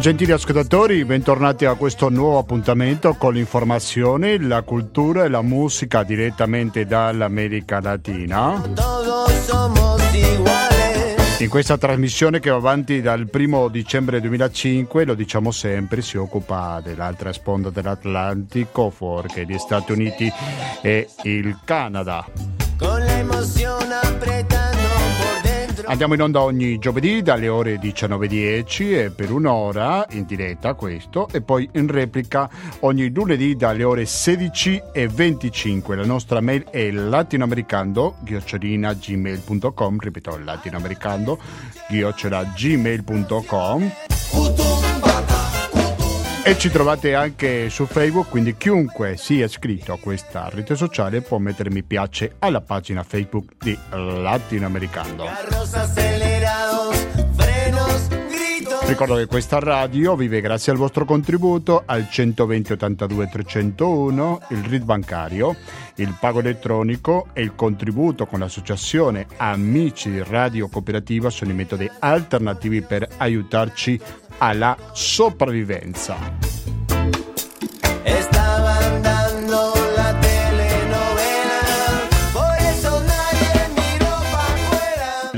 Gentili ascoltatori, bentornati a questo nuovo appuntamento con l'informazione, la cultura e la musica direttamente dall'America Latina. In questa trasmissione che va avanti dal 1 dicembre 2005, lo diciamo sempre, si occupa dell'altra sponda dell'Atlantico, fuori gli Stati Uniti e il Canada. Con l'emozione Andiamo in onda ogni giovedì dalle ore 19.10 e per un'ora in diretta questo e poi in replica. Ogni lunedì dalle ore 16.25. La nostra mail è latinoamericando-gmail.com ripeto latinoamericando-gmail.com e ci trovate anche su Facebook, quindi chiunque sia iscritto a questa rete sociale può mettere mi piace alla pagina Facebook di Latinoamericano. Ricordo che questa radio vive grazie al vostro contributo al 120 82 301, il RID bancario, il pago elettronico e il contributo con l'associazione Amici Radio Cooperativa sono i metodi alternativi per aiutarci alla sopravvivenza.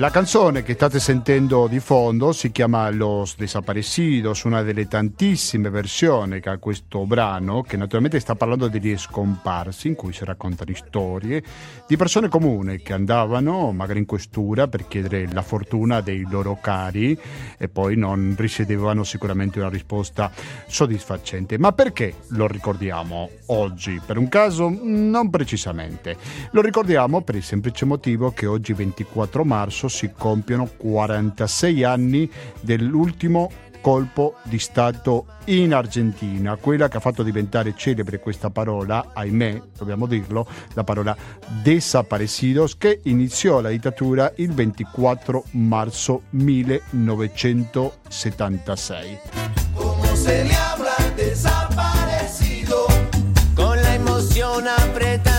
La canzone che state sentendo di fondo si chiama Los Desaparecidos, una delle tantissime versioni che ha questo brano, che naturalmente sta parlando degli scomparsi, in cui si raccontano storie di persone comuni che andavano magari in questura per chiedere la fortuna dei loro cari e poi non ricevevano sicuramente una risposta soddisfacente. Ma perché lo ricordiamo oggi? Per un caso? Non precisamente. Lo ricordiamo per il semplice motivo che oggi 24 marzo si compiono 46 anni dell'ultimo colpo di Stato in Argentina, quella che ha fatto diventare celebre questa parola, ahimè, dobbiamo dirlo, la parola desaparecidos, che iniziò la dittatura il 24 marzo 1976. Come se le habla desaparecido, con la emoción apretando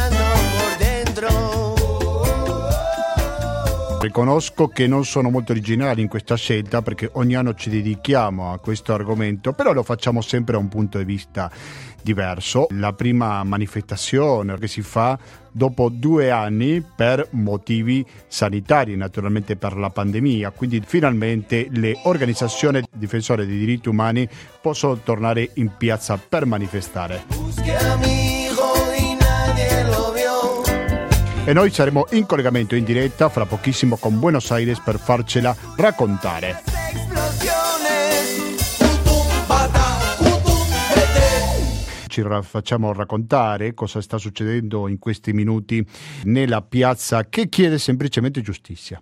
Riconosco che non sono molto originali in questa scelta perché ogni anno ci dedichiamo a questo argomento, però lo facciamo sempre da un punto di vista diverso. La prima manifestazione che si fa dopo due anni per motivi sanitari, naturalmente per la pandemia, quindi finalmente le organizzazioni difensori dei diritti umani possono tornare in piazza per manifestare. Buscami. E noi saremo in collegamento in diretta fra pochissimo con Buenos Aires per farcela raccontare. Ci facciamo raccontare cosa sta succedendo in questi minuti nella piazza che chiede semplicemente giustizia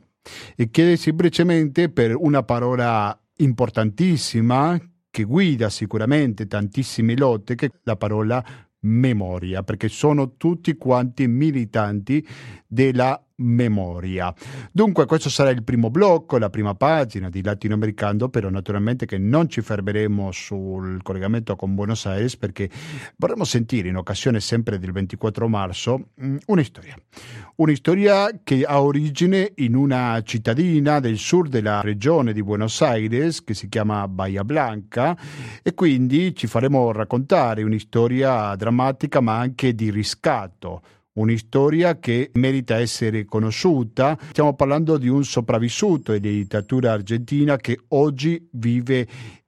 e chiede semplicemente per una parola importantissima che guida sicuramente tantissime lotte, che è la parola memoria, perché sono tutti quanti militanti della memoria. Dunque questo sarà il primo blocco, la prima pagina di Latinoamericano, però naturalmente che non ci fermeremo sul collegamento con Buenos Aires perché vorremmo sentire in occasione sempre del 24 marzo mm, una storia. Una storia che ha origine in una cittadina del sud della regione di Buenos Aires che si chiama Bahia Blanca e quindi ci faremo raccontare una storia drammatica ma anche di riscatto una storia che merita essere conosciuta. Stiamo parlando di un sopravvissuto di dittatura argentina che oggi vive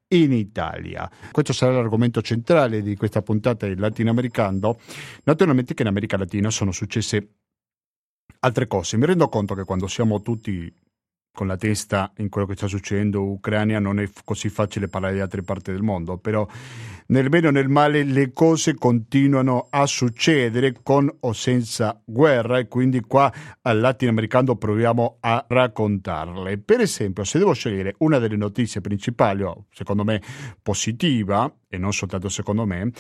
in Italia. Questo sarà l'argomento centrale di questa puntata del latinoamericano. Naturalmente che in America Latina sono successe altre cose. Mi rendo conto che quando siamo tutti con la testa in quello che sta succedendo in Ucraina non è così facile parlare di altre parti del mondo, però nel bene o nel male le cose continuano a succedere con o senza guerra e quindi qua al latinoamericano proviamo a raccontarle. Per esempio, se devo scegliere una delle notizie principali, secondo me positiva, e non soltanto secondo me,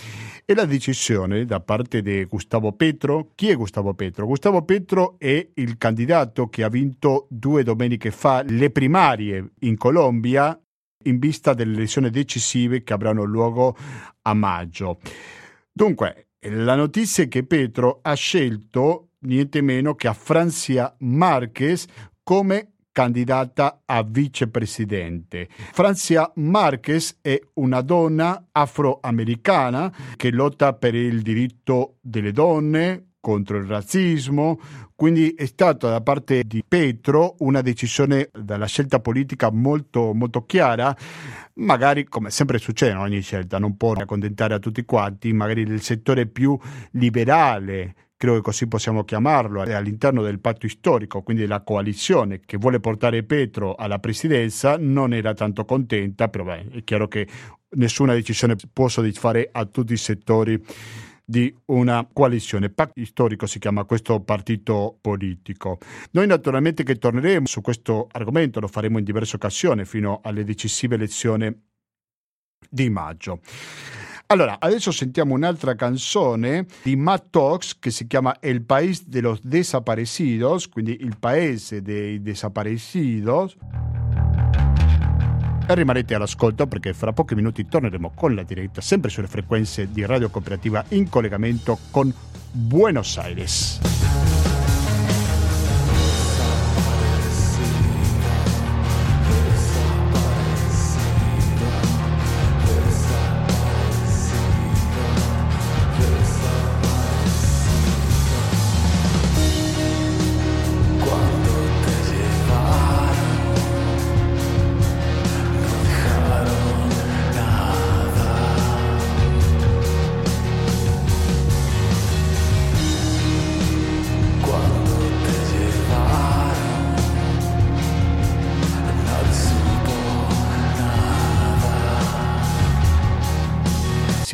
è la decisione da parte di Gustavo Petro. Chi è Gustavo Petro? Gustavo Petro è il candidato che ha vinto due domeniche fa le primarie in Colombia in vista delle elezioni decisive che avranno luogo a maggio. Dunque, la notizia è che Petro ha scelto niente meno che a Francia Marquez come candidata a vicepresidente. Francia Marquez è una donna afroamericana che lotta per il diritto delle donne, contro il razzismo, quindi è stata da parte di Petro una decisione dalla scelta politica molto, molto chiara, magari come sempre succede in ogni scelta, non può accontentare a tutti quanti, magari il settore più liberale credo che così possiamo chiamarlo, all'interno del patto storico, quindi della coalizione che vuole portare Petro alla presidenza, non era tanto contenta, però beh, è chiaro che nessuna decisione può soddisfare a tutti i settori di una coalizione. Patto storico si chiama questo partito politico. Noi naturalmente che torneremo su questo argomento, lo faremo in diverse occasioni fino alle decisive elezioni di maggio. Allora, adesso sentiamo un'altra canzone di Matt Talks che si chiama El País de los Desaparecidos, quindi il paese dei desaparecidos. E rimarrete all'ascolto perché fra pochi minuti torneremo con la diretta, sempre sulle frequenze di Radio Cooperativa in collegamento con Buenos Aires.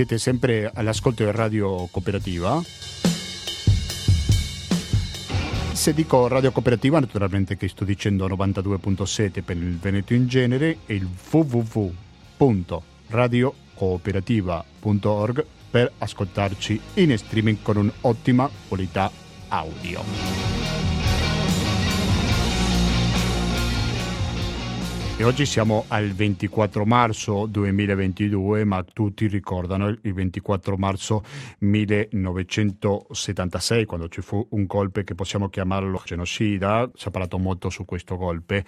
Siete sempre all'ascolto di Radio Cooperativa. Se dico Radio Cooperativa, naturalmente che sto dicendo 92.7 per il Veneto in genere e il www.radiocooperativa.org per ascoltarci in streaming con un'ottima qualità audio. E oggi siamo al 24 marzo 2022, ma tutti ricordano il 24 marzo 1976, quando ci fu un golpe che possiamo chiamarlo genocida. Si è parlato molto su questo golpe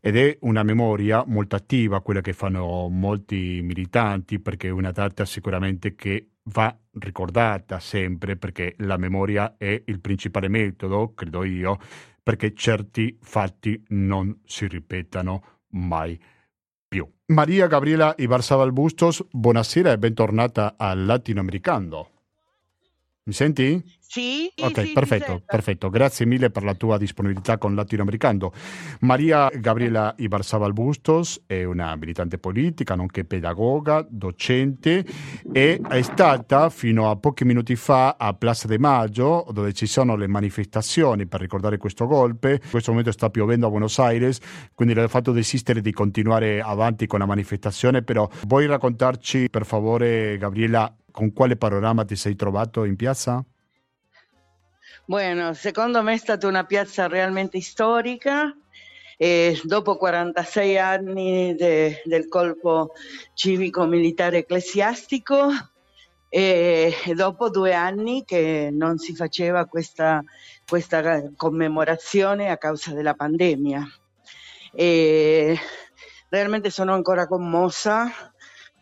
ed è una memoria molto attiva, quella che fanno molti militanti, perché è una data sicuramente che va ricordata sempre, perché la memoria è il principale metodo, credo io, perché certi fatti non si ripetano mai più. Maria Gabriela Ibarzabal Bustos, buonasera e bentornata al Latinoamericano. Mi senti? Sì. Ok, sì, perfetto, perfetto. Grazie mille per la tua disponibilità con Latinoamericano. Maria Gabriela Ibarzabal Bustos è una militante politica, nonché pedagoga, docente e è stata fino a pochi minuti fa a Plaza de Maggio, dove ci sono le manifestazioni per ricordare questo golpe. In questo momento sta piovendo a Buenos Aires, quindi le ho fatto desistere di continuare avanti con la manifestazione, però vuoi raccontarci per favore, Gabriela, con quale panorama ti sei trovato in piazza? Bueno, secondo me è stata una piazza realmente storica. E dopo 46 anni de, del colpo civico-militare ecclesiastico e, dopo due anni che non si faceva questa, questa commemorazione a causa della pandemia. E realmente sono ancora commossa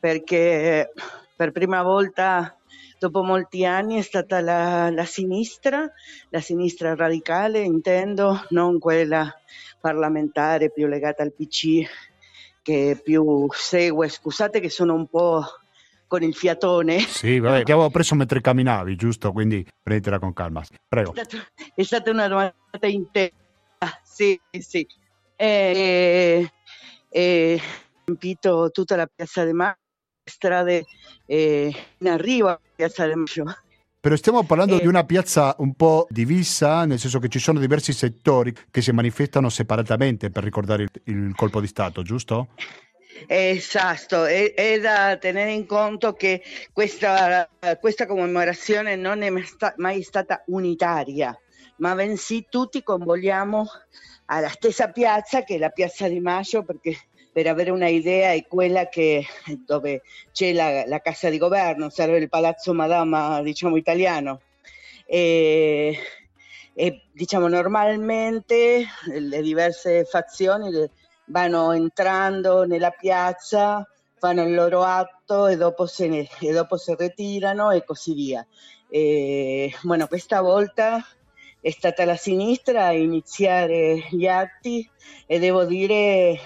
perché per prima volta dopo molti anni è stata la, la, sinistra, la sinistra radicale intendo, non quella parlamentare più legata al PC che più segue, scusate che sono un po' con il fiatone. Sì, vabbè, ti avevo preso mentre camminavi, giusto? Quindi prenditela con calma. Prego. È stata, è stata una domanda intera, sì, sì. E, e, riempito tutta la piazza de Mar strade eh, in arrivo a Piazza del Maggio. Però stiamo parlando eh, di una piazza un po' divisa, nel senso che ci sono diversi settori che si manifestano separatamente per ricordare il, il colpo di Stato, giusto? Esatto, è, è, da tenere in conto che questa, questa commemorazione non è mai stata unitaria, ma bensì tutti convogliamo alla stessa piazza che è la Piazza di Maggio perché per avere una idea è quella che, dove c'è la, la casa di governo, serve il palazzo Madama, diciamo italiano. E, e diciamo normalmente le diverse fazioni vanno entrando nella piazza, fanno il loro atto e dopo se, ne, e dopo si ritirano e così via. E, bueno, questa volta è stata la sinistra a iniziare gli atti e devo dire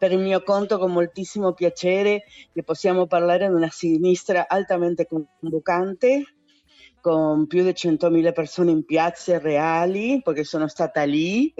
per il mio conto con moltissimo piacere che possiamo parlare di una sinistra altamente convocante con più di 100.000 persone in piazze reali, perché sono stata lì,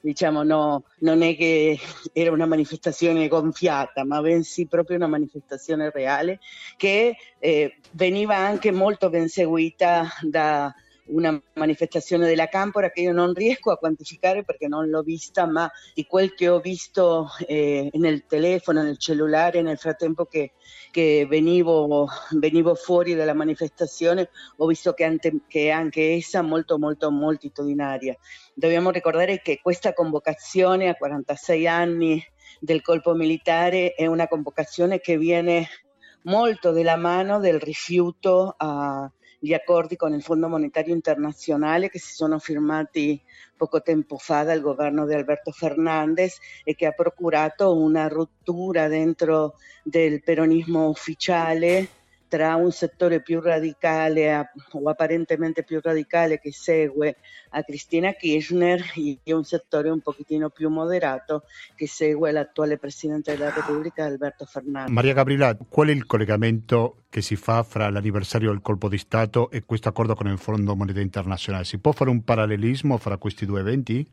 diciamo no, non è che era una manifestazione gonfiata, ma bensì proprio una manifestazione reale che eh, veniva anche molto ben seguita da una manifestazione della Campora che io non riesco a quantificare perché non l'ho vista, ma di quel che ho visto eh, nel telefono, nel cellulare, nel frattempo che, che venivo, venivo, fuori dalla manifestazione, ho visto che, ante, che anche essa molto, molto, moltitudinaria. Dobbiamo ricordare che questa convocazione a 46 anni del colpo militare è una convocazione che viene molto della mano del rifiuto a gli accordi con il Fondo Monetario Internazionale che si sono firmati poco tempo fa dal governo di Alberto Fernandez e che ha procurato una rottura dentro del peronismo ufficiale tra un settore più radicale o apparentemente più radicale che segue a Cristina Kirchner e un settore un pochettino più moderato che segue l'attuale Presidente della Repubblica Alberto Fernandez. Maria Gabriela, qual è il collegamento che si fa fra l'anniversario del colpo di Stato e questo accordo con il Fondo Monetario Internazionale? Si può fare un parallelismo fra questi due eventi?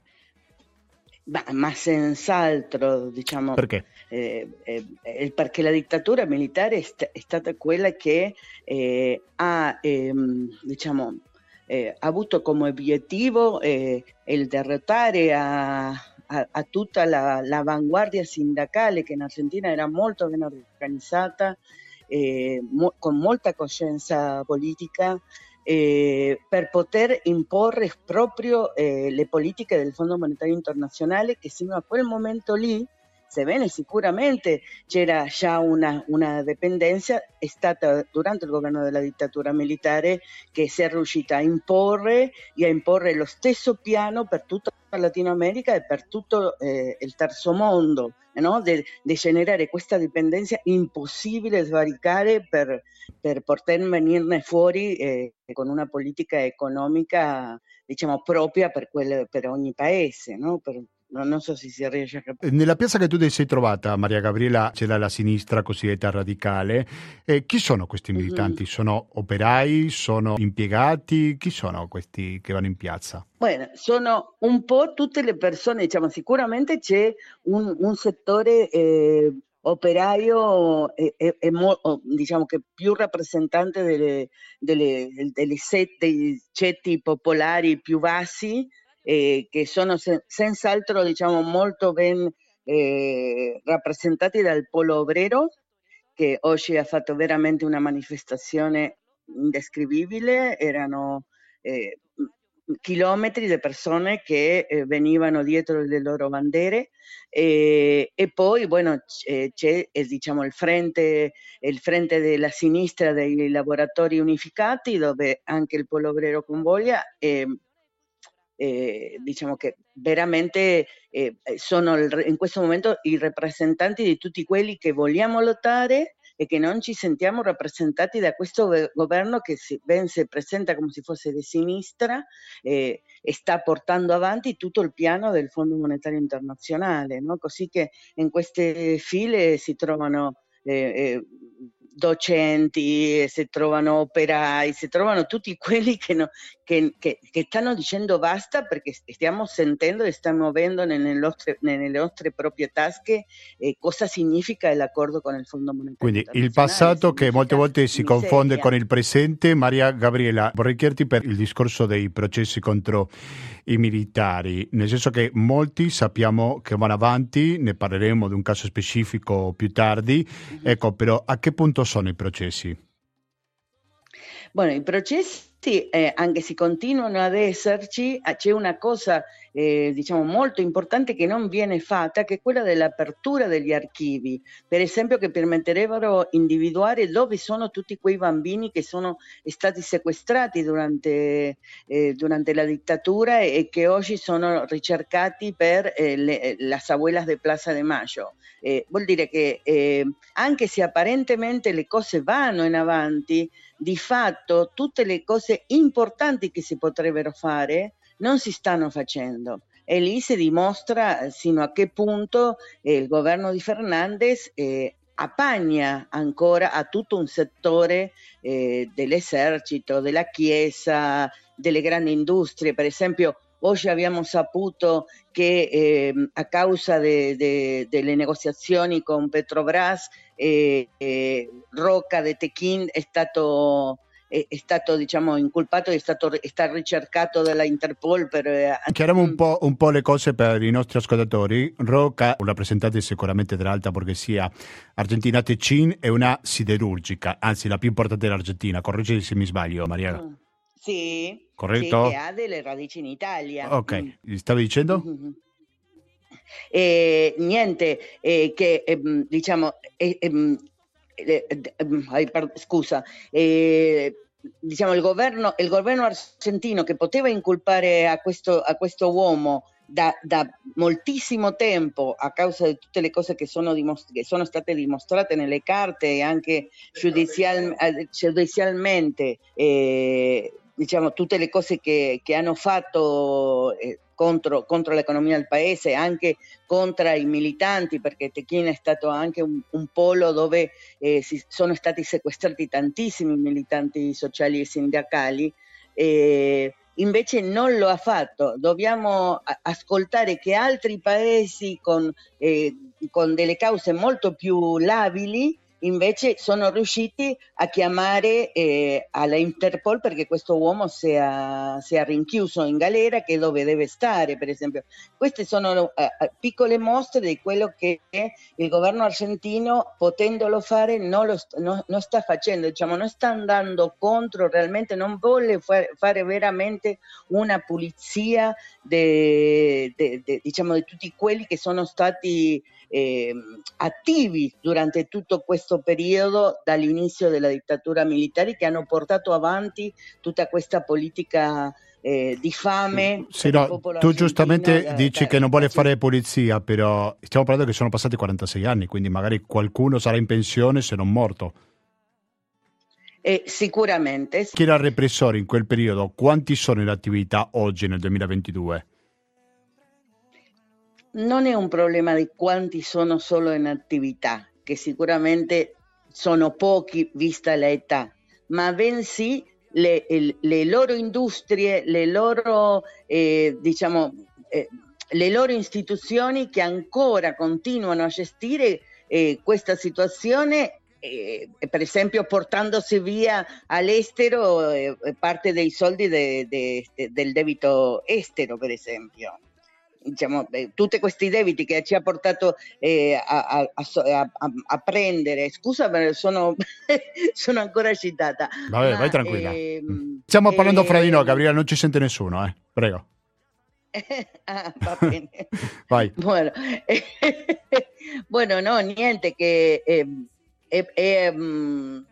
Ma, ma senz'altro, diciamo, perché? Eh, eh, perché la dittatura militare è, st- è stata quella che eh, ha, ehm, diciamo, eh, avuto come obiettivo eh, il derrotare a, a, a tutta la, l'avanguardia sindacale che in Argentina era molto ben organizzata, eh, mo- con molta coscienza politica eh, per poter imporre proprio eh, le politiche del Fondo Monetario Internazionale che sino a quel momento lì, sebbene sicuramente c'era già una, una dipendenza, è stata durante il governo della dittatura militare che si è riuscita a imporre e a imporre lo stesso piano per tutta Latino America e per tutto eh, il terzo mondo, no? di generare questa dipendenza impossibile da sbaricare per, per poter venirne fuori eh, con una politica economica diciamo, propria per, quel, per ogni paese, no? per, non so se si riesce a capire. Nella piazza che tu ti sei trovata, Maria Gabriela, c'era la sinistra cosiddetta radicale. Eh, chi sono questi mhm. militanti? Mm-hmm. Sono operai? Sono impiegati? Chi sono questi che vanno in piazza? Bueno, sono un po' tutte le persone, diciamo, sicuramente c'è un, un settore eh, operaio e, e, e mo, diciamo che più rappresentante delle, delle, delle set, dei ceti popolari più bassi, eh, che sono sen- senz'altro diciamo, molto ben eh, rappresentati dal polo obrero, che oggi ha fatto veramente una manifestazione indescrivibile, erano eh, chilometri di persone che eh, venivano dietro le loro bandere e, e poi bueno, c'è, c'è diciamo, il, frente, il frente della sinistra dei lavoratori unificati dove anche il polo obrero convoglia eh, diciamo che veramente eh, sono il, in questo momento i rappresentanti di tutti quelli che vogliamo lottare e che non ci sentiamo rappresentati da questo governo che si, ben si presenta come se fosse di sinistra eh, e sta portando avanti tutto il piano del Fondo Monetario Internazionale, no? così che in queste file si trovano eh, eh docenti, si trovano operai, si trovano tutti quelli che, no, che, che, che, stanno dicendo basta perché stiamo sentendo e stiamo muovendo nelle nostre, nelle nostre proprie tasche eh, cosa significa l'accordo con il Fondo Monetario Quindi il passato che molte volte si miseria. confonde con il presente. Maria Gabriela, vorrei chiederti per il discorso dei processi contro i militari, nel senso che molti sappiamo che vanno avanti, ne parleremo di un caso specifico più tardi, mm-hmm. ecco però a che punto sono i processi? Bueno, i processi eh, anche se continuano ad esserci, ah, c'è una cosa eh, diciamo molto importante che non viene fatta, che è quella dell'apertura degli archivi, per esempio che permetterebbero di individuare dove sono tutti quei bambini che sono stati sequestrati durante, eh, durante la dittatura e che oggi sono ricercati per eh, le, las abuelas de Plaza de Mayo. Eh, vuol dire che eh, anche se apparentemente le cose vanno in avanti, di fatto tutte le cose importanti che si potrebbero fare non si stanno facendo e lì si dimostra sino a che punto eh, il governo di Fernandez eh, appagna ancora a tutto un settore eh, dell'esercito, della Chiesa, delle grandi industrie. Per esempio, oggi abbiamo saputo che eh, a causa de, de, delle negoziazioni con Petrobras, eh, eh, Rocca de Tequín è stato è, stato diciamo, incolpato, è stato sta ricercato dalla Interpol. Per... Eh, Chiariamo un po', un po', le cose per i nostri ascoltatori. Rocca, un rappresentante sicuramente dell'alta borghesia argentina, Tecin è una siderurgica, anzi la più importante dell'Argentina. Correggimi se mi sbaglio, Maria. Mm. Sì, corretto. Sì, che ha delle radici in Italia. Ok, mm. stavi dicendo? Mm-hmm. Eh, niente, eh, che eh, diciamo, eh, eh, scusa, eh, diciamo il governo, il governo, argentino che poteva inculpare a questo, a questo uomo da, da, moltissimo tempo a causa di tutte le cose che sono, dimostra- che sono state dimostrate nelle carte e anche giudizial- giudizialmente, eh, diciamo tutte le cose che, che hanno fatto eh, contro, contro, l'economia del paese, anche contro i militanti, perché Techin è stato anche un, un polo dove eh, si, sono stati sequestrati tantissimi militanti sociali e sindacali. Eh, invece non lo ha fatto. Dobbiamo ascoltare che altri paesi con, eh, con delle cause molto più labili invece sono riusciti a chiamare eh, alla Interpol perché questo uomo sia, sia, rinchiuso in galera che è dove deve stare, per esempio. Queste sono eh, eh piccole mostre di quello che il governo argentino, potendolo fare, non, lo, no, non sta facendo, diciamo, non sta andando contro, realmente non vuole fare, veramente una pulizia diciamo, di tutti quelli che sono stati eh, attivi durante tutto questo periodo dall'inizio della dittatura militare che hanno portato avanti tutta questa politica eh, di fame. Sì, no, tu giustamente da, dici da, che non vuole da, fare polizia, però stiamo parlando che sono passati 46 anni, quindi magari qualcuno sarà in pensione se non morto. Eh, sicuramente. Chi era il repressore in quel periodo? Quanti sono in attività oggi nel 2022? Non è un problema di quanti sono solo in attività, che sicuramente sono pochi vista l'età, ma bensì le, le loro industrie, le loro, eh, diciamo, eh, le loro istituzioni che ancora continuano a gestire eh, questa situazione eh, per esempio portandosi via all'estero eh, parte dei soldi de, de, de, del debito estero, per esempio diciamo, tutti questi debiti che ci ha portato eh, a, a, a, a, prendere. Scusa, sono, sono ancora agitata. Vabbè, ma, vai tranquilla. Eh, Stiamo parlando fra di noi, Gabriele, non ci sente nessuno, eh. Prego. ah, va bene. Vai. Bueno, bueno, no, niente, che ehm, ehm,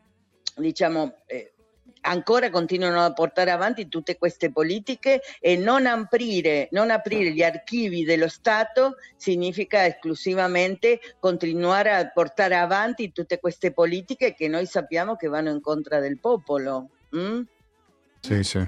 diciamo, eh, ancora continuano a portare avanti tutte queste politiche e non aprire, non aprire gli archivi dello Stato significa esclusivamente continuare a portare avanti tutte queste politiche che noi sappiamo che vanno incontro del popolo. Mm? Sì, sì.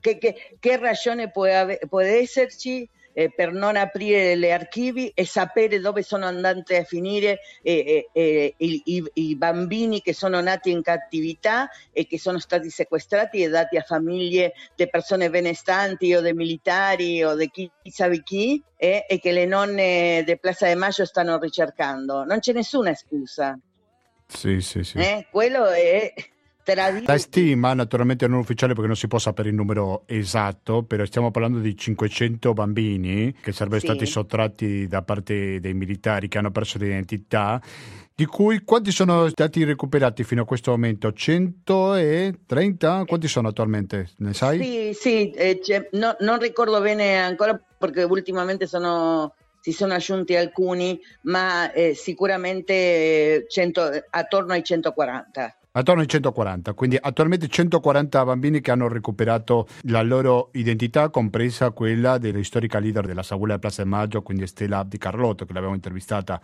che, che, che ragione può, può esserci eh, per non aprire gli archivi e sapere dove sono andati a finire eh, eh, i, i, i, bambini che sono nati in cattività e che sono stati sequestrati e dati a famiglie di persone benestanti o di militari o di chi sa chi e che le nonne di Plaza de Maggio stanno ricercando. Non c'è nessuna scusa. Sì, sì, sì. Eh, quello è la stima naturalmente non ufficiale perché non si può sapere il numero esatto, però stiamo parlando di 500 bambini che sarebbero sì. stati sottratti da parte dei militari che hanno perso l'identità di cui quanti sono stati recuperati fino a questo momento? 130? Quanti sono attualmente? Ne sai? Sì, sì, eh, no, non ricordo bene ancora perché ultimamente sono, si sono aggiunti alcuni, ma eh, sicuramente 100, eh, attorno ai 140. Attorno ai 140, quindi attualmente 140 bambini che hanno recuperato la loro identità, compresa quella della storica leader della Sagula di Plaza de Maggio, quindi Stella Di Carlotto, che l'abbiamo intervistata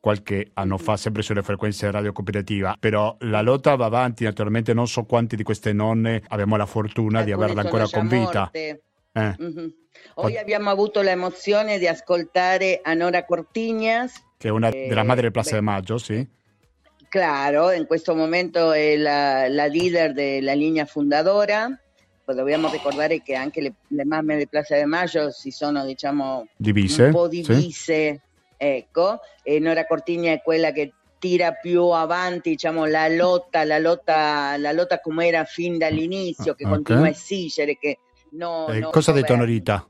qualche anno fa, sempre sulle frequenze radio cooperativa, però la lotta va avanti, naturalmente non so quanti di queste nonne abbiamo la fortuna Alcune di averla ancora con vita. Eh. Mm-hmm. Oggi abbiamo avuto l'emozione di ascoltare a Nora Cortignas. Che è una eh, della madre del Plaza de Maggio, sì. Claro, in questo momento è la, la leader della linea fundadora. Dobbiamo ricordare che anche le, le mamme del Plaza de Maggio si sono, diciamo, divise, un po' divise. Sì ecco, e Nora Cortigna è quella che tira più avanti diciamo, la lotta, la lotta, la lotta come era fin dall'inizio, che okay. continua a esigere che no, eh, no cosa ha detto Norita?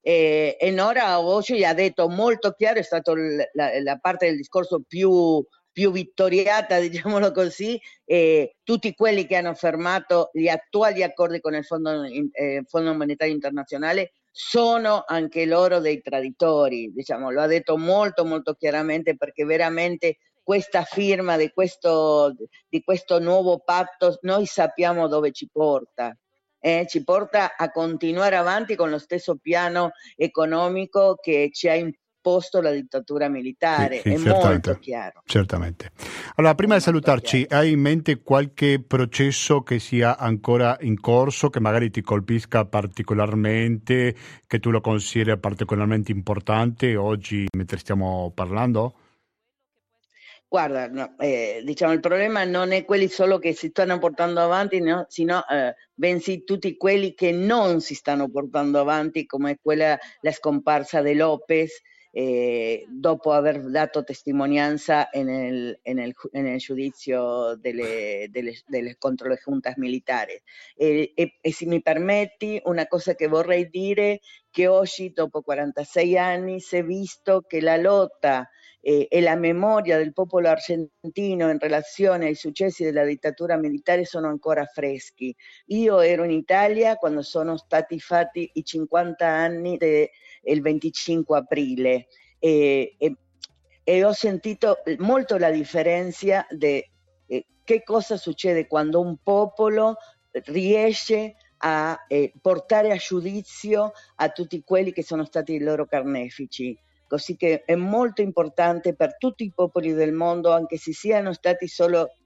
E, e, Nora oggi ha detto molto chiaro, è stata la, la, parte del discorso più, più vittoriata, diciamolo così, eh, tutti quelli che hanno fermato gli attuali accordi con il Fondo, eh, Fondo Monetario Internazionale sono anche loro dei traditori, diciamo, lo ha detto molto molto chiaramente perché veramente questa firma di questo, di questo nuovo patto noi sappiamo dove ci porta. Eh, ci porta a continuare avanti con lo stesso piano economico che ci ha imposto posto la dittatura militare, sì, sì, è molto chiaro. Certamente. Allora, prima di salutarci, hai in mente qualche processo che sia ancora in corso, che magari ti colpisca particolarmente, che tu lo consideri particolarmente importante oggi mentre stiamo parlando? Guarda, no, eh, diciamo il problema non è quelli solo che si stanno portando avanti, no? sino eh, bensì tutti quelli che non si stanno portando avanti, come quella, la scomparsa di Lopez, eh, dopo aver dato testimonianza nel, nel, nel giudizio delle, delle, delle, contro le juntas militari. E, e, e, una cosa che vorrei dire, che oggi, dopo 46 anni, si è visto che la lotta eh, e la memoria del popolo argentino in relazione ai successi della dittatura militare sono ancora freschi. Io ero in Italia quando sono stati fatti i 50 anni de, il 25 aprile e, e, e ho sentito molto la differenza di eh, che cosa succede quando un popolo riesce a eh, portare a giudizio a tutti quelli che sono stati i loro carnefici. Così che è molto importante per tutti i popoli del mondo, anche se siano stati solo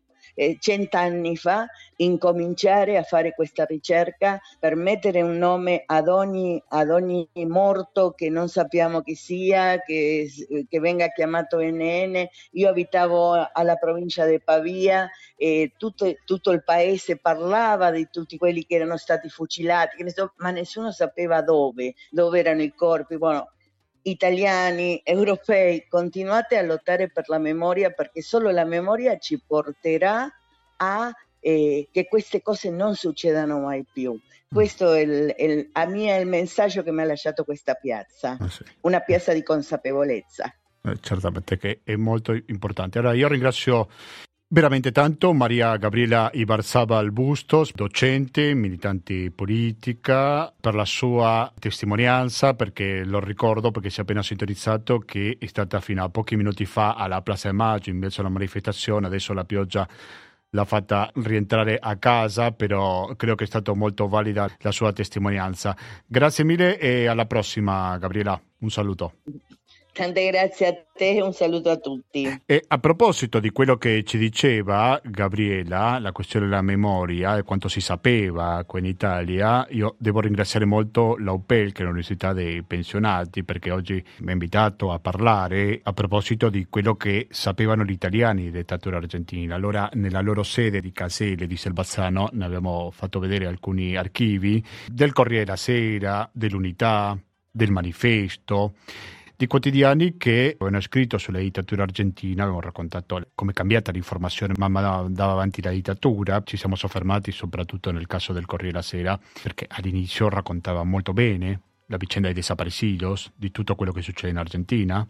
cent'anni fa incominciare a fare questa ricerca per mettere un nome ad ogni, ad ogni morto che non sappiamo chi sia, che, che, venga chiamato NN. Io abitavo alla provincia di Pavia e tutto, tutto, il paese parlava di tutti quelli che erano stati fucilati, ma nessuno sapeva dove, dove erano i corpi. Bueno, italiani, europei, continuate a lottare per la memoria perché solo la memoria ci porterà a eh, che queste cose non succedano mai più. Mm. Questo è il, il, a me è il messaggio che mi ha lasciato questa piazza, ah, sì. una piazza di consapevolezza. Eh, certamente che è molto importante. Allora io ringrazio Veramente tanto Maria Gabriela Ibarzabal Bustos, docente, militante politica, per la sua testimonianza, perché lo ricordo perché si è appena sintonizzato che è stata fino a pochi minuti fa alla Plaza de Maggio, invece alla manifestazione, adesso la pioggia l'ha fatta rientrare a casa, però credo che è stata molto valida la sua testimonianza. Grazie mille e alla prossima Gabriela, un saluto. Tante grazie a te e un saluto a tutti. E a proposito di quello che ci diceva Gabriela, la questione della memoria e quanto si sapeva qui in Italia, io devo ringraziare molto l'AUPEL, che è l'Università dei Pensionati, perché oggi mi ha invitato a parlare a proposito di quello che sapevano gli italiani dittatura argentina. Allora, nella loro sede di Casele di Selvazzano, ne abbiamo fatto vedere alcuni archivi del Corriere della Sera, dell'Unità, del Manifesto di quotidiani che avevano scritto sulla dittatura argentina, avevano raccontato come è cambiata l'informazione man mano andava avanti la dittatura. Ci siamo soffermati soprattutto nel caso del Corriere della Sera, perché all'inizio raccontava molto bene la vicenda dei desaparecidos, di tutto quello che succede in Argentina.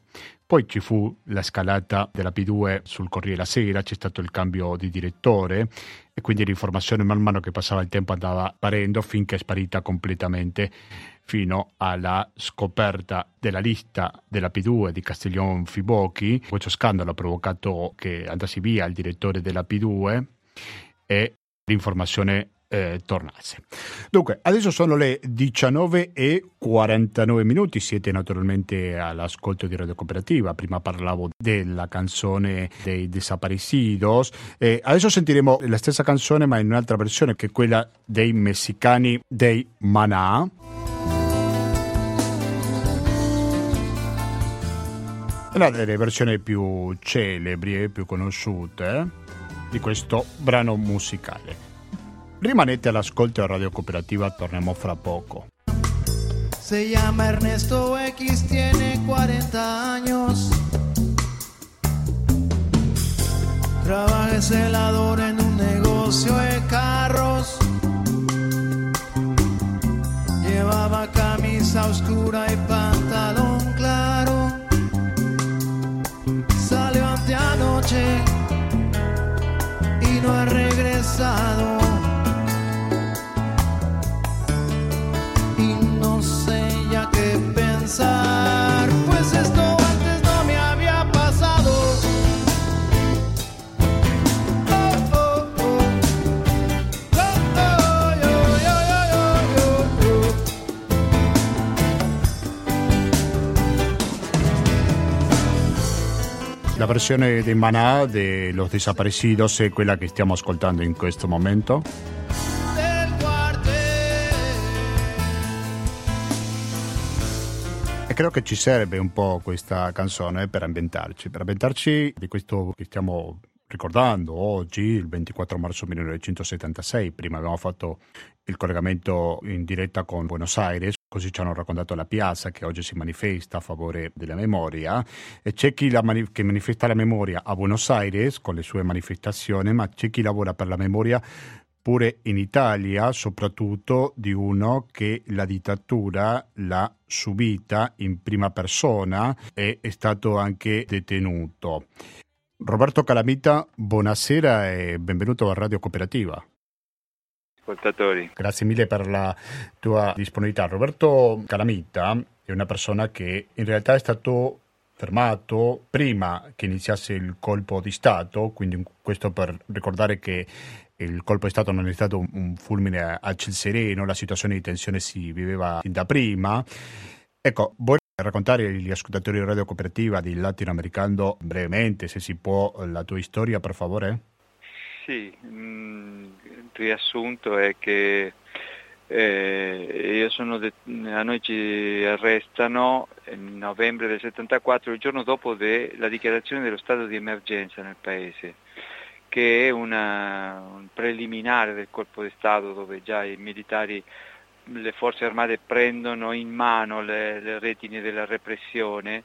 Poi ci fu la scalata della P2 sul Corriere della Sera, c'è stato il cambio di direttore e quindi l'informazione man mano che passava il tempo andava apparendo finché è sparita completamente fino alla scoperta della lista della P2 di Castiglione Fibocchi. Questo scandalo ha provocato che andasse via il direttore della P2 e l'informazione eh, tornasse. Dunque, adesso sono le 19 e 49 minuti, siete naturalmente all'ascolto di Radio Cooperativa, prima parlavo della canzone dei Desaparecidos, e adesso sentiremo la stessa canzone ma in un'altra versione che è quella dei messicani dei Maná. Una delle versioni più celebri e più conosciute di questo brano musicale. Rimanete all'ascolto a Radio Cooperativa, torniamo fra poco. Se llama Ernesto X, tiene 40 años. Trabaja en un negocio de carros. Llevaba camisa oscura y pantalón versione di Maná de Los Desaparecidos è quella che stiamo ascoltando in questo momento. credo che ci serve un po' questa canzone per ambientarci, per ambientarci di questo che stiamo ricordando oggi, il 24 marzo 1976, prima abbiamo fatto il collegamento in diretta con Buenos Aires, così ci hanno raccontato la piazza che oggi si manifesta a favore della memoria e c'è chi mani- che manifesta la memoria a Buenos Aires con le sue manifestazioni, ma c'è chi lavora per la memoria pure in Italia, soprattutto di uno che la dittatura l'ha subita in prima persona e è stato anche detenuto. Roberto Calamita, buonasera e benvenuto a Radio Cooperativa. Ascoltatori. Grazie mille per la tua disponibilità. Roberto Calamita è una persona che in realtà è stato fermato prima che iniziasse il colpo di Stato, quindi questo per ricordare che il colpo di Stato non è stato un fulmine a ciel sereno, la situazione di tensione si viveva fin da prima. Ecco, vuoi raccontare agli ascoltatori di Radio Cooperativa di Latinoamericano brevemente, se si può, la tua storia, per favore? Sì, mm, il riassunto è che eh, de- a noi ci arrestano in novembre del 74, il giorno dopo della dichiarazione dello stato di emergenza nel paese che è una, un preliminare del colpo di Stato dove già i militari, le forze armate prendono in mano le, le retine della repressione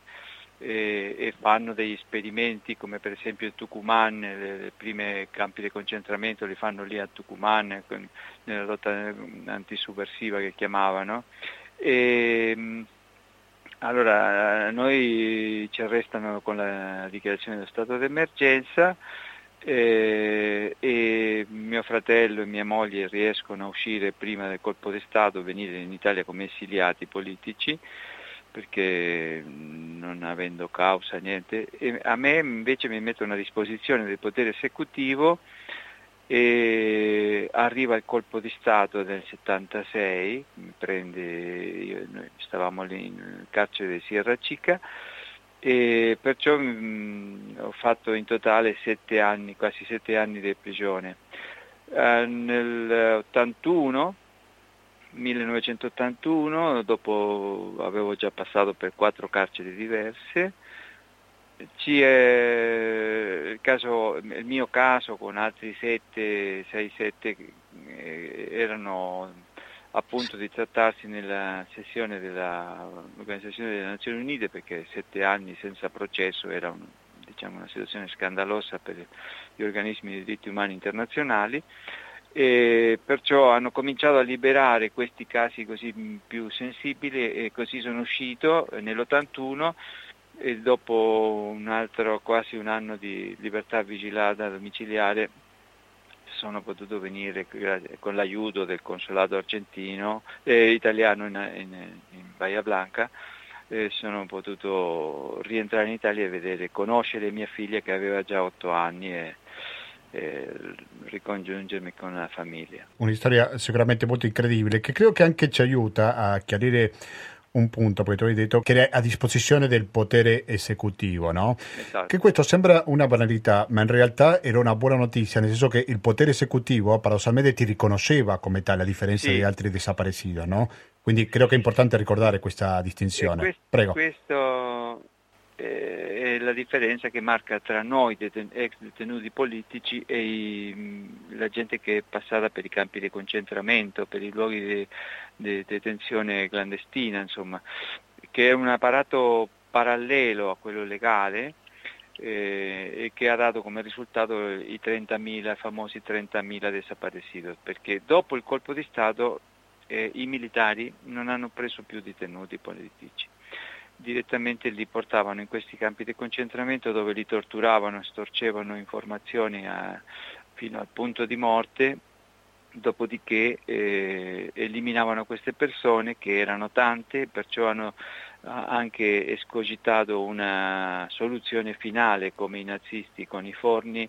e, e, fanno degli esperimenti come per esempio il Tucumán, le, le prime campi di concentramento li fanno lì a Tucumán con, nella lotta antisubversiva che chiamavano. E, allora, noi ci arrestano con la dichiarazione dello stato d'emergenza, eh, e mio fratello e mia moglie riescono a uscire prima del colpo di Stato, venire in Italia come esiliati politici perché non avendo causa niente e a me invece mi mettono a disposizione del potere esecutivo e arriva il colpo di Stato del 76, mi prende, io, noi stavamo lì in carcere di Sierra Cica e perciò mh, mm, ho fatto in totale sette anni, quasi sette anni di prigione. Eh, nel 81, 1981, dopo avevo già passato per quattro carceri diverse, il, caso, il, mio caso con altri 7, 6, 7 erano appunto di trattarsi nella sessione dell'Organizzazione delle Nazioni Unite perché sette anni senza processo era un, diciamo, una situazione scandalosa per gli organismi di diritti umani internazionali e perciò hanno cominciato a liberare questi casi così più sensibili e così sono uscito nell'81 e dopo un altro quasi un anno di libertà vigilata domiciliare sono potuto venire con l'aiuto del consolato argentino, eh, italiano in, in, in Bahia Blanca, eh, sono potuto rientrare in Italia e vedere, conoscere mia figlia che aveva già otto anni e, e ricongiungermi con la famiglia. Una storia sicuramente molto incredibile che credo che anche ci aiuta a chiarire un punto, perché tu hai detto che è a disposizione del potere esecutivo, no? Esatto. Che questo sembra una banalità, ma in realtà era una buona notizia, nel senso che il potere esecutivo paradossalmente ti riconosceva come tale, a differenza sì. di altri desaparecidos, no? Quindi credo che è importante ricordare questa distinzione. Questo, Prego. Questo è la differenza che marca tra noi deten- ex detenuti politici e i, la gente che è passata per i campi di concentramento, per i luoghi di, di detenzione clandestina, insomma, che è un apparato parallelo a quello legale eh, e che ha dato come risultato i 30.000, famosi 30.000 desaparecidos, perché dopo il colpo di Stato eh, i militari non hanno preso più detenuti politici direttamente li portavano in questi campi di concentramento dove li torturavano, storcevano informazioni a, fino al punto di morte, dopodiché eh, eliminavano queste persone che erano tante, perciò hanno anche escogitato una soluzione finale come i nazisti con i forni,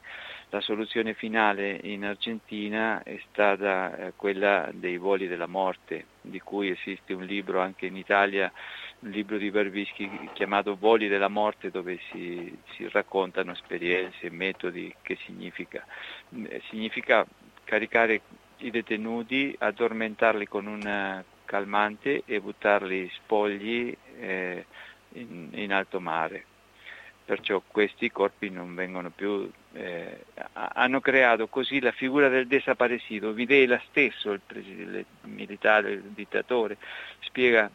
la soluzione finale in Argentina è stata eh, quella dei voli della morte, di cui esiste un libro anche in Italia un libro di Barbischi chiamato Voli della morte dove si, si raccontano esperienze, metodi, che significa. Eh, significa caricare i detenuti, addormentarli con un calmante e buttarli spogli eh, in, in, alto mare. Perciò questi corpi non vengono più, eh, hanno creato così la figura del desaparecido. Videla stesso, il, il militare, il dittatore, spiega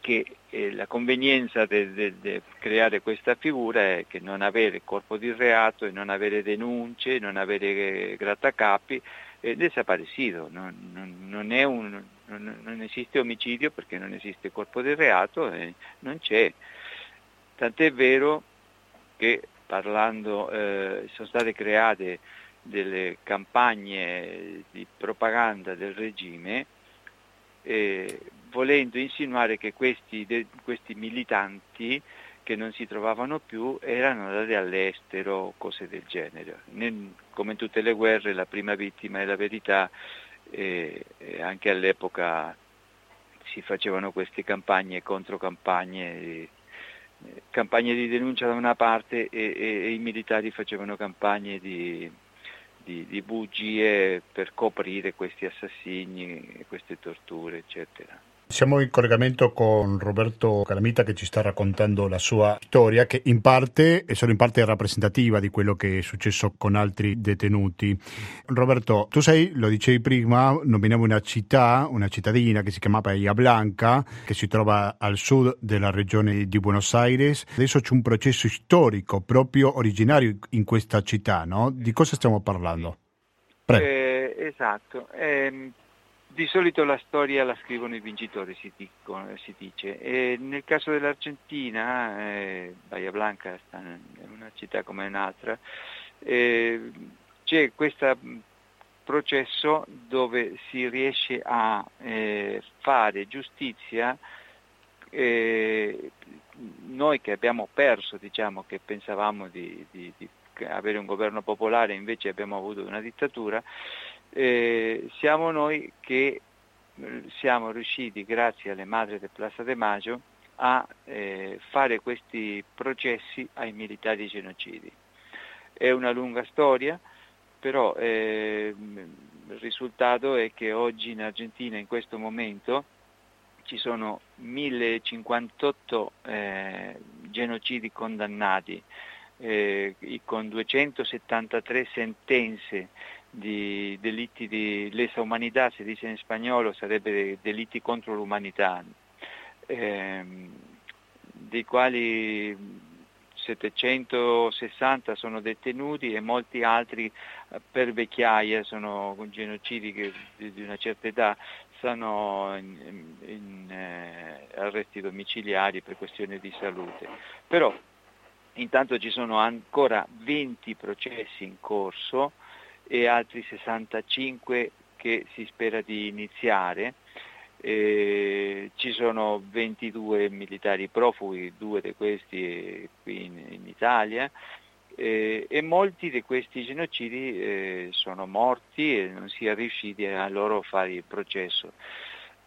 che eh, la convenienza di creare questa figura è che non avere corpo di reato e non avere denunce, non avere grattacapi, è desaparecido, non, non, non, un, non, esiste omicidio perché non esiste corpo di reato e non c'è. Tant'è vero che parlando eh, sono state create delle campagne di propaganda del regime eh, volendo insinuare che questi, de, questi, militanti che non si trovavano più erano andati all'estero, cose del genere. Nel, come in tutte le guerre la prima vittima è la verità e, e anche all'epoca si facevano queste campagne, controcampagne, campagne di denuncia da una parte e, e, e i militari facevano campagne di, di, di, bugie per coprire questi assassini, queste torture, eccetera. Siamo in collegamento con Roberto Calamita che ci sta raccontando la sua storia che in parte è solo in parte rappresentativa di quello che è successo con altri detenuti. Roberto, tu sei, lo dicevi prima, nominiamo una città, una cittadina che si chiama Bahia Blanca, che si trova al sud della regione di Buenos Aires. Adesso c'è un processo storico proprio originario in questa città, no? Di cosa stiamo parlando? Eh, esatto. Eh, di solito la storia la scrivono i vincitori, si, dico, si dice. E nel caso dell'Argentina, eh, Bahia Blanca è una città come un'altra, eh, c'è questo processo dove si riesce a eh, fare giustizia eh, noi che abbiamo perso, diciamo, che pensavamo di, di, di, avere un governo popolare, invece abbiamo avuto una dittatura, eh, siamo noi che eh, siamo riusciti, grazie alle madri del Plaza de Maggio, a eh, fare questi processi ai militari genocidi. È una lunga storia, però eh, il risultato è che oggi in Argentina, in questo momento, ci sono 1058 eh, genocidi condannati, eh, con 273 sentenze di delitti di lesa umanità, si dice in spagnolo, sarebbe delitti contro l'umanità, ehm, dei quali 760 sono detenuti e molti altri eh, per vecchiaia sono genocidi che, di una certa età stanno in, in eh, arresti domiciliari per questioni di salute. Però intanto ci sono ancora 20 processi in corso e altri 65 che si spera di iniziare. Eh, ci sono 22 militari profughi, due di questi qui in, in Italia, eh, e molti di questi genocidi eh, sono morti e non si è riusciti a loro fare il processo.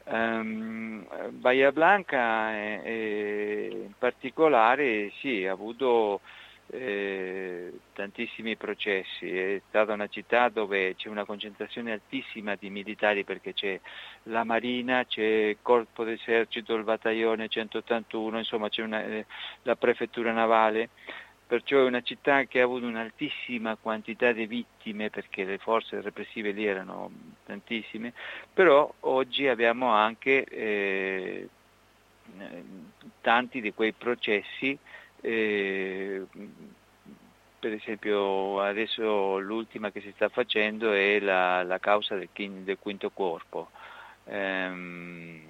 Um, Bahia Blanca in particolare sì, ha avuto eh, tantissimi processi, è stata una città dove c'è una concentrazione altissima di militari perché c'è la Marina, c'è il Corpo d'Esercito, il Battaglione 181, insomma c'è una, eh, la Prefettura Navale. Perciò è una città che ha avuto un'altissima quantità di vittime perché le forze repressive lì erano tantissime, però oggi abbiamo anche eh, tanti di quei processi, eh, per esempio adesso l'ultima che si sta facendo è la, la causa del, del, quinto corpo. Ehm,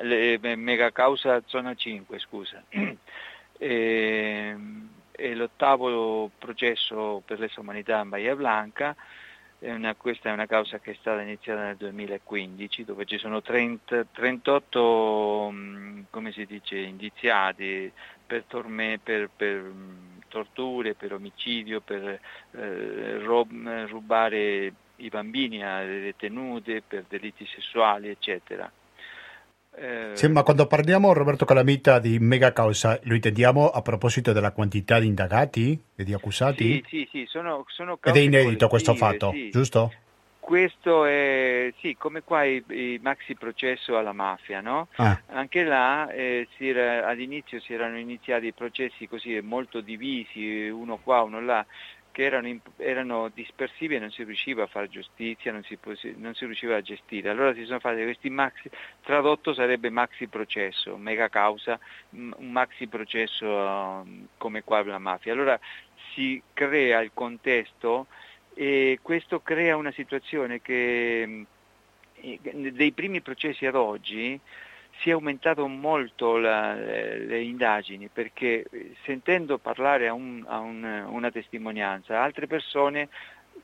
le, mega causa zona 5, scusa. ehm, è l'ottavo processo per lesa umanità in Bahia Blanca, è una, questa è una causa che è stata iniziata nel 2015 dove ci sono 30, 38 mm, dice, indiziati per, torme, per, per mm, torture, per omicidio, per eh, rubare i bambini alle detenute, per delitti sessuali eccetera. Eh... Sì, ma quando parliamo, Roberto Calamita, di mega causa, lo intendiamo a proposito della quantità di indagati e di accusati? Sì, sì, sì, sono, sono Ed è inedito questo fatto, sì. giusto? Questo è, sì, come qua il, il maxi processo alla mafia, no? Ah. Anche là eh, era, all'inizio si erano iniziati processi così molto divisi, uno qua, uno là, che erano, erano, dispersivi e non si riusciva a fare giustizia, non si, non si, riusciva a gestire. Allora si sono fatti questi maxi, tradotto sarebbe maxi processo, mega causa, un maxi processo uh, come qua la mafia. Allora si crea il contesto e questo crea una situazione che eh, dei primi processi ad oggi si è aumentato molto la, le indagini perché eh, sentendo parlare a, un, a un, una testimonianza altre persone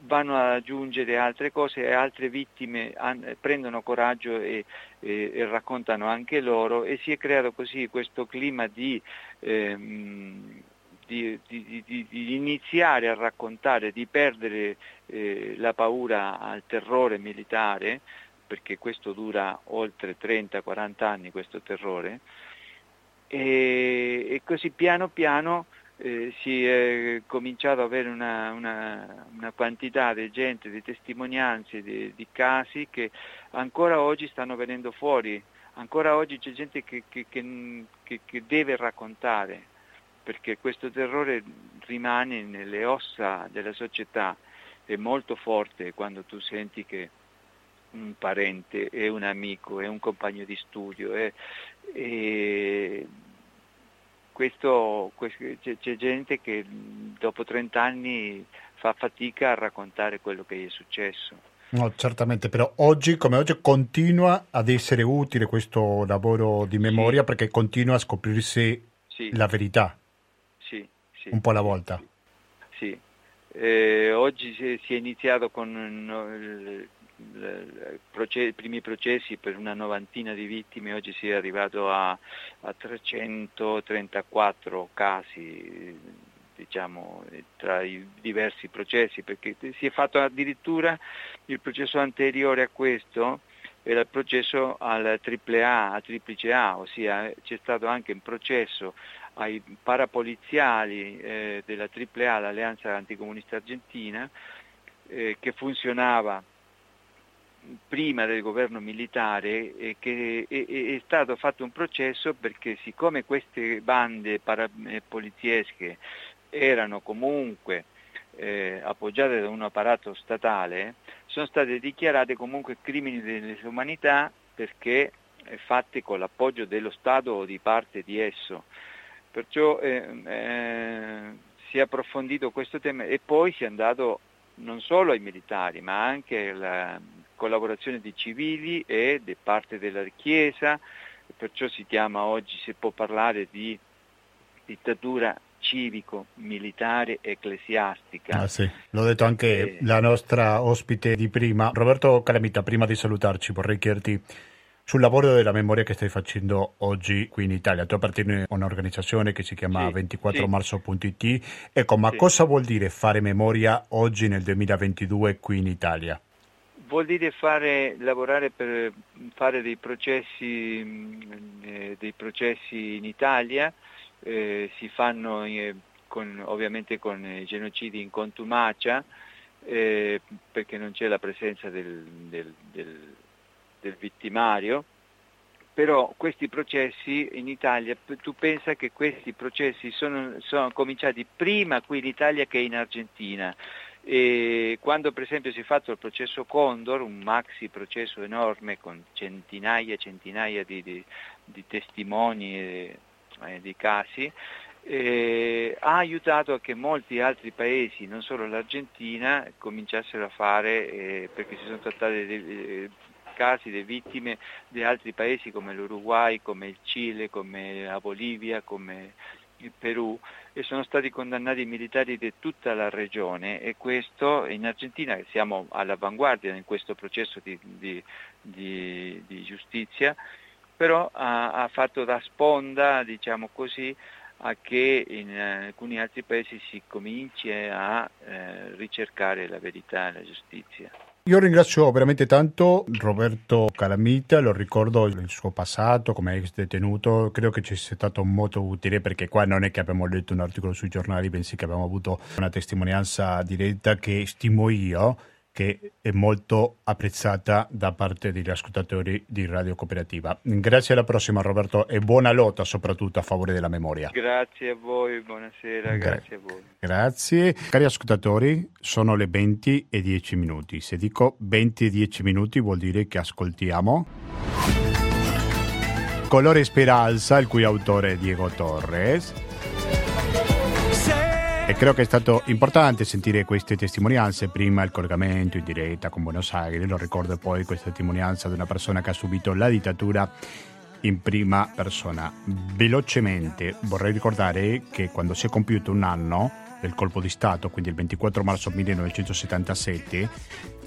vanno ad aggiungere altre cose e altre vittime han, prendono coraggio e, e, e, raccontano anche loro e si è creato così questo clima di, ehm, di, di, di iniziare a raccontare, di perdere eh, la paura al terrore militare perché questo dura oltre 30-40 anni questo terrore, e, e così piano piano eh, si è cominciato ad avere una, una, una, quantità di gente, di testimonianze, di, di, casi che ancora oggi stanno venendo fuori, ancora oggi c'è gente che, che, che, che deve raccontare, perché questo terrore rimane nelle ossa della società, è molto forte quando tu senti che un parente, è un amico, è un compagno di studio. È, è questo, c'è, gente che dopo 30 anni fa fatica a raccontare quello che gli è successo. No, certamente, però oggi come oggi continua ad essere utile questo lavoro di memoria sì. perché continua a scoprirsi sì. la verità. Sì, un po' alla volta. Sì. Eh, oggi si, è iniziato con i primi processi per una novantina di vittime, oggi si è arrivato a, a 334 casi diciamo, tra i diversi processi, perché si è fatto addirittura il processo anteriore a questo, era il processo al AAA, a triplice A, ossia c'è stato anche un processo ai parapoliziali eh, della AAA, l'Alleanza Anticomunista Argentina, eh, che funzionava prima del governo militare eh, che è, è, stato fatto un processo perché siccome queste bande parapoliziesche erano comunque eh, appoggiate da un apparato statale, sono state dichiarate comunque crimini dell'umanità perché fatte con l'appoggio dello Stato o di parte di esso. Perciò eh, eh, si è approfondito questo tema e poi si è andato non solo ai militari, ma anche alla collaborazione di civili e di parte della Chiesa, perciò si chiama oggi, si può parlare di dittatura civico-militare ecclesiastica. Ah, sì. L'ho detto anche eh, la nostra ospite di prima. Roberto Calamita, prima di salutarci vorrei chiederti sul lavoro della memoria che stai facendo oggi qui in Italia. Tu appartieni a un'organizzazione che si chiama sì, 24marzo.it. Ecco, ma sì. cosa vuol dire fare memoria oggi nel 2022 qui in Italia? Vuol dire fare, lavorare per fare dei processi, mm, eh, dei processi in Italia, eh, si fanno eh, con, ovviamente con i genocidi in contumacia, eh, perché non c'è la presenza del, del, del del vittimario, però questi processi in Italia, tu pensa che questi processi sono, sono cominciati prima qui in Italia che in Argentina. E quando per esempio si è fatto il processo Condor, un maxi processo enorme con centinaia e centinaia di, di, di testimoni e eh, di casi, eh, ha aiutato a che molti altri paesi, non solo l'Argentina, cominciassero a fare, eh, perché si sono trattate di, casi di vittime di altri paesi come l'Uruguay, come il Cile, come la Bolivia, come il Perù e sono stati condannati i militari di tutta la regione e questo in Argentina siamo all'avanguardia in questo processo di, di, di, di giustizia, però ha, ha, fatto da sponda, diciamo così, a che in alcuni altri paesi si cominci a eh, ricercare la verità e la giustizia. Io ringrazio veramente tanto Roberto Calamita, lo ricordo il suo passato come ex detenuto, credo che ci sia stato molto utile perché qua non è che abbiamo letto un articolo sui giornali, bensì che abbiamo avuto una testimonianza diretta che stimo io che è molto apprezzata da parte degli ascoltatori di Radio Cooperativa. Grazie alla prossima Roberto e buona lotta soprattutto a favore della memoria. Grazie a voi, buonasera, Gra- grazie a voi. Grazie. Cari ascoltatori, sono le 20 e 10 minuti. Se dico 20 e 10 minuti vuol dire che ascoltiamo Colore Speranza, il cui autore è Diego Torres credo che è stato importante sentire queste testimonianze, prima il collegamento in diretta con Buenos Aires, lo ricordo poi questa testimonianza di una persona che ha subito la dittatura in prima persona. Velocemente vorrei ricordare che quando si è compiuto un anno del colpo di Stato, quindi il 24 marzo 1977,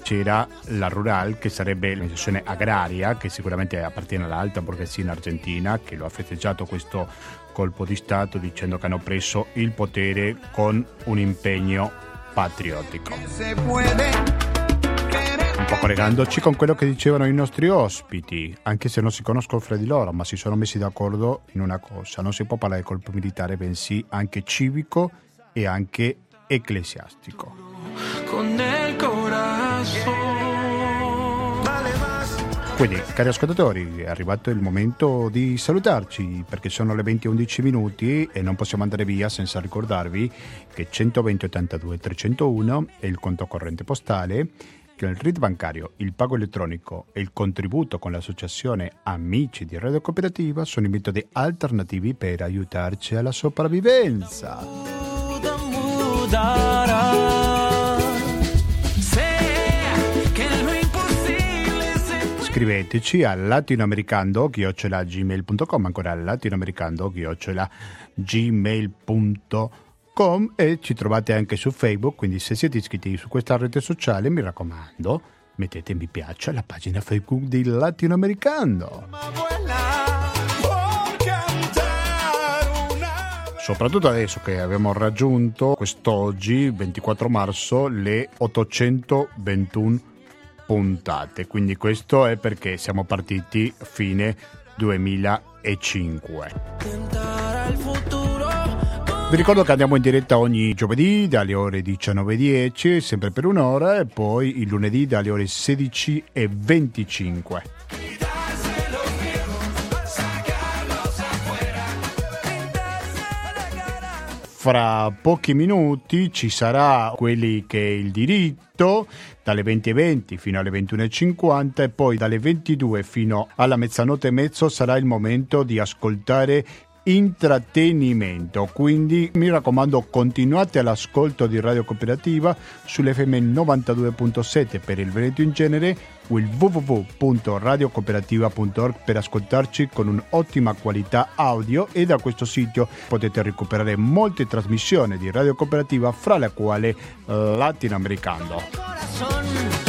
c'era la Rural, che sarebbe l'organizzazione agraria, che sicuramente appartiene all'alta borghesia in Argentina, che lo ha festeggiato questo colpo di Stato dicendo che hanno preso il potere con un impegno patriottico. Un po' collegandoci con quello che dicevano i nostri ospiti, anche se non si conoscono fra di loro, ma si sono messi d'accordo in una cosa, non si può parlare di colpo militare, bensì anche civico e anche ecclesiastico. Quindi, cari ascoltatori, è arrivato il momento di salutarci perché sono le 20 e 11 minuti e non possiamo andare via senza ricordarvi che 120 82 301 è il conto corrente postale, che il RID bancario, il pago elettronico e il contributo con l'associazione Amici di Radio Cooperativa sono i metodi alternativi per aiutarci alla sopravvivenza. Mudarà. scriveteci a latinoamericando-gmail.com ancora latinoamericando-gmail.com e ci trovate anche su Facebook quindi se siete iscritti su questa rete sociale mi raccomando mettete mi piace alla pagina Facebook di Latinoamericando soprattutto adesso che abbiamo raggiunto quest'oggi 24 marzo le 821 puntate, quindi questo è perché siamo partiti fine 2005. Vi ricordo che andiamo in diretta ogni giovedì dalle ore 19.10, sempre per un'ora, e poi il lunedì dalle ore 16.25. fra pochi minuti ci sarà quelli che è il diritto dalle 20.20 fino alle 21.50 e poi dalle 22 fino alla mezzanotte e mezzo sarà il momento di ascoltare intrattenimento. Quindi mi raccomando continuate all'ascolto di Radio Cooperativa sull'FM 92.7 per il Veneto in genere o il www.radiocooperativa.org per ascoltarci con un'ottima qualità audio e da questo sito potete recuperare molte trasmissioni di Radio Cooperativa fra le quali Latinoamericano.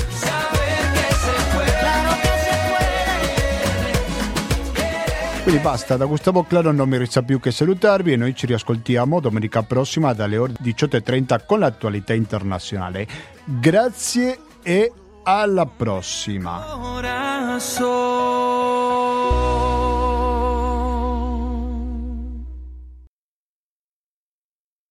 Quindi basta, da Gustavo Claro non mi resta più che salutarvi e noi ci riascoltiamo domenica prossima dalle ore 18.30 con l'attualità internazionale. Grazie e alla prossima.